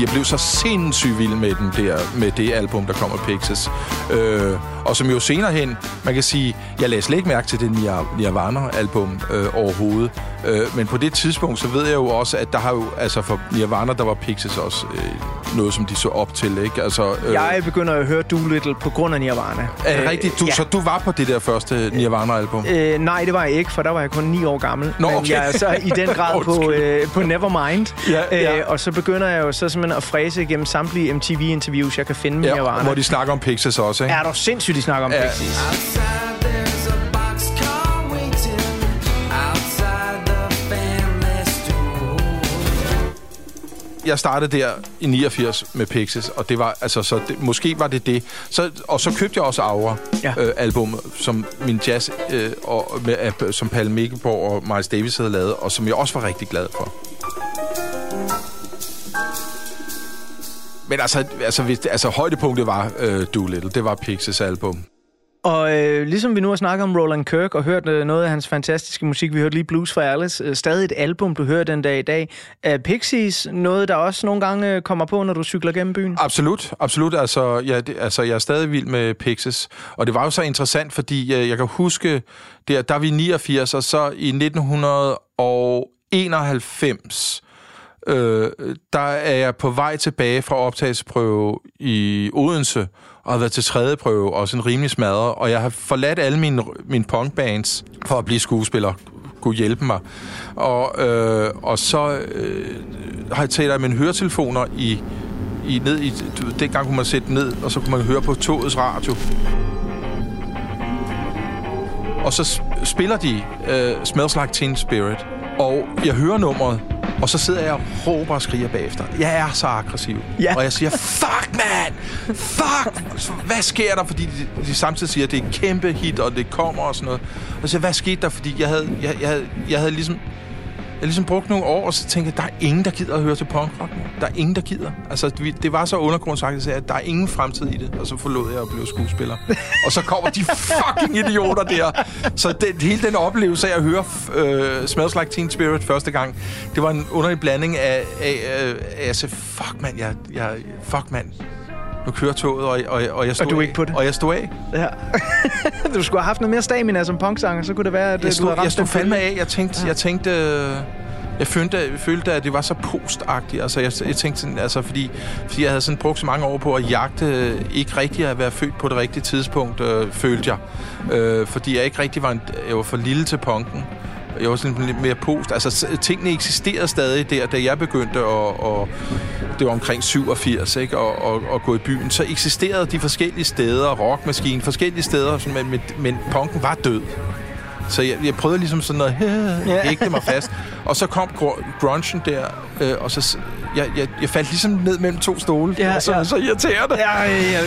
Jeg blev så sindssygt vild med den der, med det album, der kommer Pixies. Øh, og som jo senere hen, man kan sige, jeg lagde slet ikke mærke til det Nir- Nirvana-album øh, overhovedet. Øh, men på det tidspunkt, så ved jeg jo også, at der har jo, altså for Nirvana, der var Pixies også øh, noget, som de så op til, ikke? Altså, øh, Jeg begynder at høre Doolittle på grund af Nirvana. er det Øh, rigtigt? Du, ja. Så du var på det der første Nirvana-album? Øh, nej, det var jeg ikke, for der var jeg kun 9 år gammel. Nå, Men okay. jeg er så i den grad på, øh, på Nevermind. Ja, ja. Øh, og så begynder jeg jo så simpelthen at fræse igennem samtlige MTV-interviews, jeg kan finde med Ja, Nirvana. hvor de snakker om Pixies også, ikke? Er du sindssygt, de snakker om Ja. Pixies? Jeg startede der i 89 med Pixies, og det var, altså, så det, måske var det det. Så, og så købte jeg også Aura Ja. ja. øh, album, som min jazz, øh, og, med, øh, som Palle Mikkelborg og Miles Davis havde lavet, og som jeg også var rigtig glad for. Men altså, altså, hvis, altså højdepunktet var øh, Doolittle. Det var Pixies album. Og øh, ligesom vi nu har snakket om Roland Kirk og hørt øh, noget af hans fantastiske musik, vi hørte lige Blues for Alice, øh, stadig et album, du hører den dag i dag. Er Pixies noget, der også nogle gange øh, kommer på, når du cykler gennem byen? Absolut, absolut. Altså, ja, det, altså, jeg er stadig vild med Pixies. Og det var jo så interessant, fordi øh, jeg kan huske, der, der er vi i 89, og så i 1991, øh, der er jeg på vej tilbage fra optagelsesprøve i Odense, og har været til tredje prøve, og en rimelig smadre, og jeg har forladt alle mine, mine punkbands for at blive skuespiller kunne hjælpe mig. Og, øh, og så øh, har jeg talt af mine høretelefoner i, i ned i... Du, ved, dengang kunne man sætte ned, og så kunne man høre på togets radio. Og så spiller de uh, Smells Like Teen Spirit. Og jeg hører nummeret, og så sidder jeg og råber og skriger bagefter. Jeg er så aggressiv. Ja. Og jeg siger, fuck, man! Fuck! Hvad sker der? Fordi de, de samtidig siger, at det er et kæmpe hit, og det kommer og sådan noget. Og jeg siger, hvad skete der? Fordi jeg havde, jeg, jeg havde, jeg havde ligesom... Jeg ligesom brugt nogle år, og så tænkte jeg, der er ingen, der gider at høre til punkrock. Der er ingen, der gider. Altså, det var så undergrundsagtigt, at der er ingen fremtid i det. Og så forlod jeg at blive skuespiller. og så kommer de fucking idioter der. Så det, hele den oplevelse af at høre uh, Smells Like Teen Spirit første gang, det var en underlig blanding af, af, af, af jeg sagde, fuck mand, jeg, jeg, fuck mand. Nu kører toget, og, og, og jeg stod du er ikke på det? Og jeg stod af. Ja. du skulle have haft noget mere stamina som punksanger, så kunne det være, at øh, Jeg du stod, havde ramt jeg stod fandme af. Jeg tænkte, ja. jeg tænkte, øh, jeg følte, jeg følte, at det var så postagtigt. Altså, jeg, jeg tænkte sådan, altså, fordi, fordi jeg havde sådan brugt så mange år på at jagte, øh, ikke rigtig at være født på det rigtige tidspunkt, øh, følte jeg. Øh, fordi jeg ikke rigtig var, en, jeg var for lille til punken. Jeg var sådan lidt mere post. Altså, tingene eksisterede stadig der, da jeg begyndte at, og det var omkring 87, ikke? Og, og, og gå i byen. Så eksisterede de forskellige steder, rockmaskinen, forskellige steder, sådan, men, men, men punken var død. Så jeg, jeg prøvede ligesom sådan noget, Ja. hægte mig fast. Og så kom gr- grungen der, øh, og så jeg, jeg, jeg faldt ligesom ned mellem to stole. Ja, og så, ja. så irriterende. Ja, ja, ja.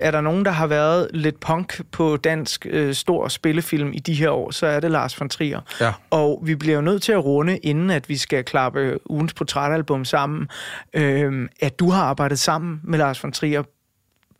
Er der nogen, der har været lidt punk på dansk øh, stor spillefilm i de her år, så er det Lars von Trier. Ja. Og vi bliver jo nødt til at runde, inden at vi skal klappe ugens portrætalbum sammen, øh, at du har arbejdet sammen med Lars von Trier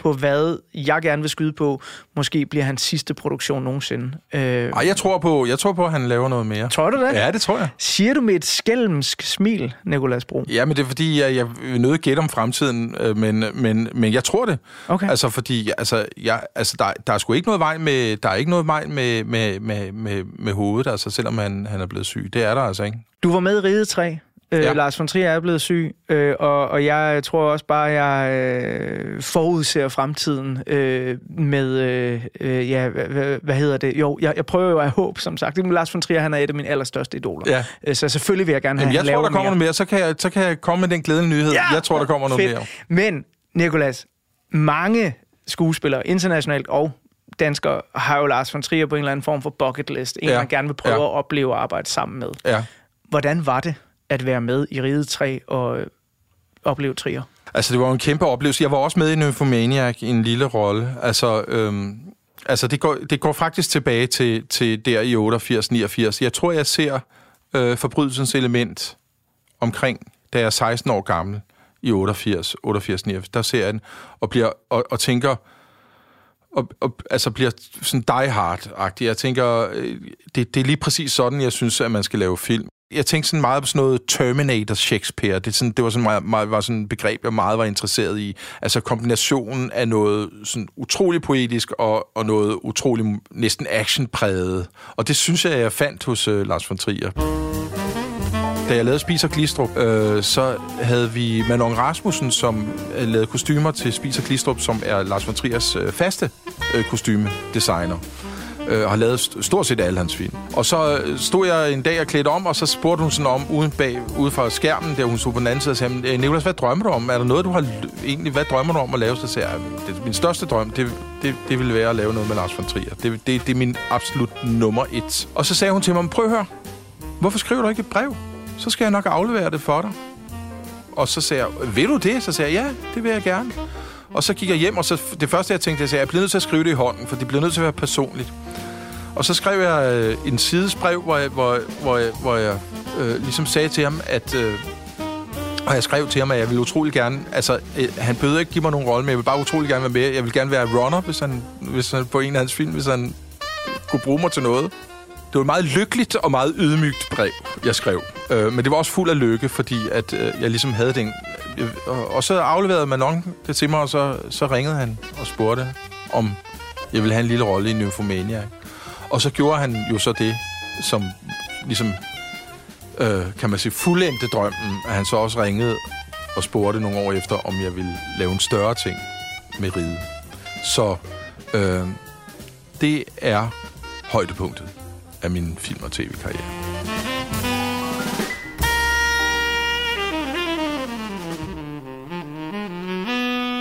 på, hvad jeg gerne vil skyde på, måske bliver hans sidste produktion nogensinde. Øh, Ej, jeg tror, på, jeg tror på, at han laver noget mere. tror du det? Ja, det tror jeg. Siger du med et skælmsk smil, Nikolas Bro? Ja, men det er fordi, jeg, jeg vil nødt gætte om fremtiden, øh, men, men, men jeg tror det. Okay. Altså, fordi altså, jeg, altså, der, der er sgu ikke noget vej med, der er ikke noget vej med, med, med, med, med hovedet, altså, selvom han, han er blevet syg. Det er der altså ikke. Du var med i Ride 3. Øh, Ja. Lars von Trier er blevet syg, øh, og, og jeg tror også bare, at jeg øh, forudser fremtiden øh, med, øh, øh, ja, hvad, hvad, hedder det? Jo, jeg, jeg prøver jo at håb, som sagt. Det er Lars von Trier, han er et af mine allerstørste idoler. Ja. Øh, Så selvfølgelig vil jeg gerne have, Jamen, jeg tror, der kommer mere. noget mere. Så kan, jeg, så kan jeg komme med den glædelige nyhed. Ja! Jeg tror, der kommer noget Fedt. mere. Men, Nikolas, mange skuespillere, internationalt og danskere, har jo Lars von Trier på en eller anden form for bucket list. En, Ja. man gerne vil prøve Ja. at opleve og arbejde sammen med. Ja. Hvordan var det at være med i Ride 3 og øh, opleve Trier? Altså, det var en kæmpe oplevelse. Jeg var også med i Nymphomaniac i en lille rolle. Altså, øhm, altså det, går, det går faktisk tilbage til, til der i 88-89. Jeg tror, jeg ser øh, forbrydelsens element omkring, da jeg er 16 år gammel i 88, 88 89. Der ser jeg den og, bliver, og, og tænker, og, og altså bliver sådan die hard-agtig. Jeg tænker, øh, det, det er lige præcis sådan, jeg synes, at man skal lave film. Jeg tænkte sådan meget på sådan noget Terminator Shakespeare. Det, sådan, det var sådan meget, meget, var sådan et begreb, jeg meget var interesseret i. Altså kombinationen af noget sådan utrolig poetisk og, og noget utrolig næsten actionpræget. Og det synes jeg, jeg fandt hos uh, Lars von Trier. Da jeg lavede Spiser Glistrup, øh, så havde vi Manon Rasmussen, som øh, lavede kostymer til Spiser Glistrup, som er Lars von Triers øh, faste øh, kostymedesigner. Øh, og har lavet st- stort set alle hans film. Og så øh, stod jeg en dag og klædte om, og så spurgte hun sådan om, uden, bag, ude fra skærmen, der hun stod på den anden side, og sagde, øh, Nicolas, hvad drømmer du om? Er der noget, du har l- egentlig, hvad drømmer du om at lave? Så sagde jeg, det, min største drøm, det, det, det ville være at lave noget med Lars von Trier. Det, det, det er min absolut nummer et. Og så sagde hun til mig, prøv at høre, hvorfor skriver du ikke et brev? Så skal jeg nok aflevere det for dig. Og så sagde jeg, vil du det? Så sagde jeg, ja, det vil jeg gerne. Og så gik jeg hjem, og så det første, jeg tænkte, jeg sagde, jeg bliver nødt til at skrive det i hånden, for det bliver nødt til at være personligt. Og så skrev jeg øh, en sidesbrev, hvor jeg, hvor, hvor jeg, hvor jeg øh, ligesom sagde til ham, at... Øh, og jeg skrev til ham, at jeg ville utrolig gerne... Altså, øh, han bød ikke give mig nogen rolle, men jeg ville bare utrolig gerne være med. Jeg vil gerne være runner, hvis han, hvis han på en af hans film, hvis han kunne bruge mig til noget. Det var et meget lykkeligt og meget ydmygt brev, jeg skrev. Øh, men det var også fuld af lykke, fordi at, øh, jeg ligesom havde den... Øh, og, og så afleverede Manon det til mig, og så, så ringede han og spurgte, om jeg ville have en lille rolle i Nymphomania. Og så gjorde han jo så det, som ligesom, øh, kan man sige, fuldendte drømmen, at han så også ringede og spurgte nogle år efter, om jeg ville lave en større ting med ride. Så øh, det er højdepunktet af min film- og tv-karriere.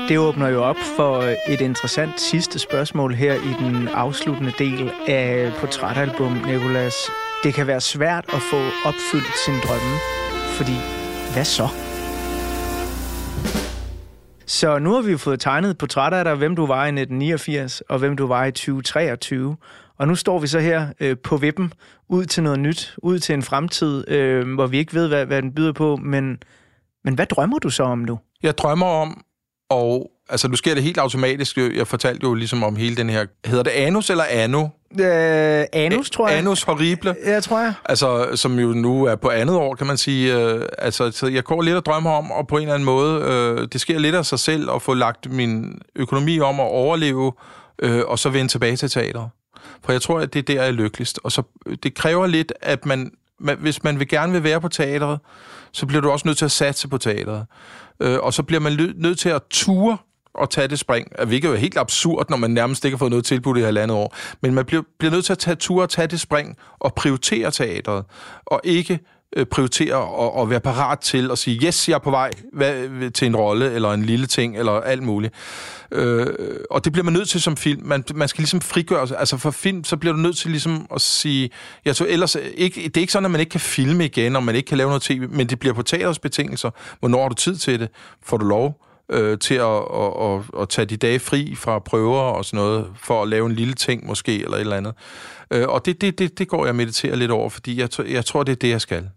Det åbner jo op for øh, et interessant sidste spørgsmål her i den afsluttende del af portrætalbum, Nicolas. Det kan være svært at få opfyldt sin drømme, fordi hvad så? Så nu har vi jo fået tegnet portrætter af dig, hvem du var i 1989 og hvem du var i 2023. Og nu står vi så her øh, på vippen ud til noget nyt, ud til en fremtid, øh, hvor vi ikke ved, hvad, hvad den byder på. Men, men hvad drømmer du så om nu? Jeg drømmer om, og altså nu sker det helt automatisk. Jeg fortalte jo ligesom om hele den her... Hedder det anus eller anu? Øh, anus, tror jeg. Anus horrible. Ja, tror jeg. Altså, som jo nu er på andet år, kan man sige. Øh, altså, så jeg går lidt og drømmer om, og på en eller anden måde, øh, det sker lidt af sig selv, at få lagt min økonomi om at overleve, øh, og så vende tilbage til teateret. For jeg tror, at det er der, jeg er lykkeligst. Og så, det kræver lidt, at man, man, hvis man vil gerne vil være på teateret, så bliver du også nødt til at satse på teateret. Øh, og så bliver man nødt til at ture og tage det spring. Hvilket er helt absurd, når man nærmest ikke har fået noget tilbudt i halvandet år. Men man bliver, bliver nødt til at tage ture og tage det spring og prioritere teateret. Og ikke øh, prioritere og, og være parat til at sige, yes, jeg er på vej hvad, øh, til en rolle, eller en lille ting, eller alt muligt. Øh, og det bliver man nødt til som film. Man, man skal ligesom frigøre sig. Altså for film, så bliver du nødt til ligesom at sige, jeg tror ellers, øh, ikke, det er ikke sådan, at man ikke kan filme igen, og man ikke kan lave noget tv, men det bliver på teaterets betingelser. Hvornår har du tid til det? Får du lov? øh, til at, at, at, at tage de dage fri fra prøver og sådan noget, for at lave en lille ting måske, eller et eller andet. Øh, og det, det, det, det går jeg og mediterer lidt over, fordi jeg, jeg tror, det er det, jeg skal.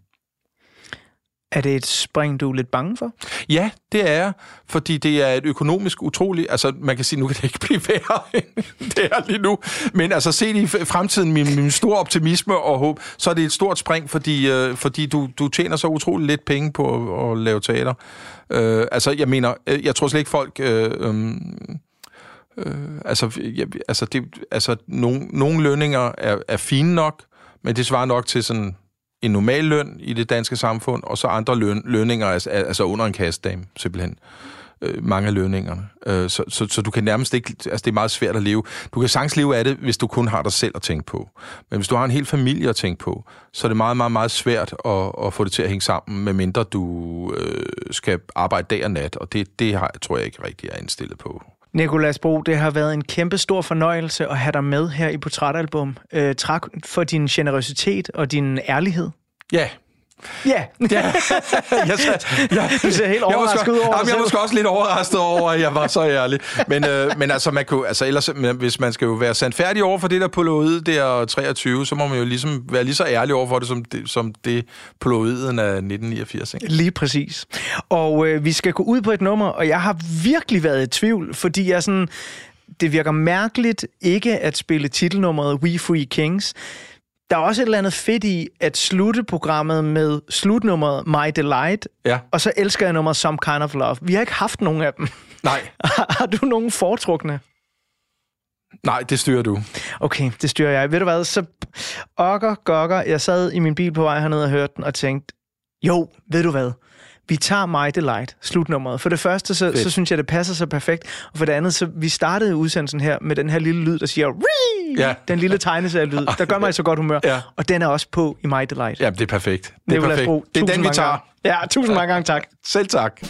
Er det et spring, du er lidt bange for? Ja, det er jeg, fordi det er et økonomisk utroligt... Altså, man kan sige, nu kan det ikke blive værre, end det er lige nu. Men altså, set i fremtiden, min, min store optimisme og håb, så er det et stort spring, fordi, øh, fordi du, du tjener så utroligt lidt penge på at, at lave teater. Øh, altså, jeg mener, øh, jeg tror slet ikke folk... Øh, øh, øh, altså, jeg, altså, det, altså nogle, nogle lønninger er, er fine nok, men det svarer nok til sådan en normal løn i det danske samfund, og så andre løn, lønninger, altså, altså under en kastdame, simpelthen. Øh, mange af lønningerne. Øh, så, så, så du kan nærmest ikke... Altså, det er meget svært at leve. Du kan sagtens leve af det, hvis du kun har dig selv at tænke på. Men hvis du har en hel familie at tænke på, så er det meget, meget, meget svært at, at få det til at hænge sammen, medmindre du øh, skal arbejde dag og nat, og det, det har, tror jeg ikke rigtig er indstillet på. Nikolas Bro, det har været en kæmpe stor fornøjelse at have dig med her i Portrætalbum. Øh, tak for din generøsitet og din ærlighed. Ja, Ja, Ja, jeg, jeg, du ser helt overrasket ud over jamen, Jeg var måske også lidt overrasket over, at jeg var så ærlig. Men, øh, men altså, man kunne, altså ellers, men hvis man skal jo være sandfærdig over for det der poloid der 23, så må man jo ligesom være lige så ærlig over for det, som det, som det poloiden af 1989. Ikke? Lige præcis. Og øh, vi skal gå ud på et nummer, og jeg har virkelig været i tvivl, fordi jeg sådan, det virker mærkeligt ikke at spille titelnummeret We Free Kings. Der er også et eller andet fedt i at slutte programmet med slutnummeret My Delight, Ja. og så elsker jeg nummeret Some Kind of Love. Vi har ikke haft nogen af dem. Nej, har du nogen foretrukne? nej, det styrer du. Okay, det styrer jeg. Ved du hvad, så okker, gokker, jeg sad i min bil på vej hernede og hørte den og tænkte, jo, ved du hvad, vi tager My Delight, slutnummeret. For det første, så, Fedt. så synes jeg, det passer så perfekt. Og for det andet, så vi startede udsendelsen her med den her lille lyd, der siger, Rii! Ja. den lille tegneserielyd, der gør mig i så godt humør. Ja. Og den er også på i My Delight. Ja, det er perfekt. Det er Nicolas perfekt. Bro, Det er den, vi tager. gange. Ja, tusind mange gange tak. Selv tak.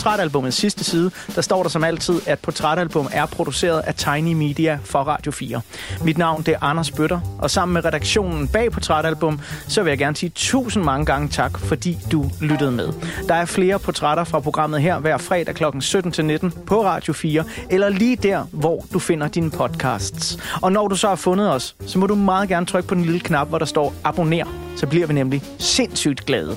Portrætalbumets sidste side, der står der som altid, at portrætalbum er produceret af Tiny Media for Radio 4. Mit navn det er Anders Bøtter, og sammen med redaktionen bag portrætalbum, så vil jeg gerne sige tusind mange gange tak, fordi du lyttede med. Der er flere portrætter fra programmet her hver fredag kl. 17-19 på Radio 4, eller lige der, hvor du finder dine podcasts. Og når du så har fundet os, så må du meget gerne trykke på den lille knap, hvor der står abonner. Så bliver vi nemlig sindssygt glade.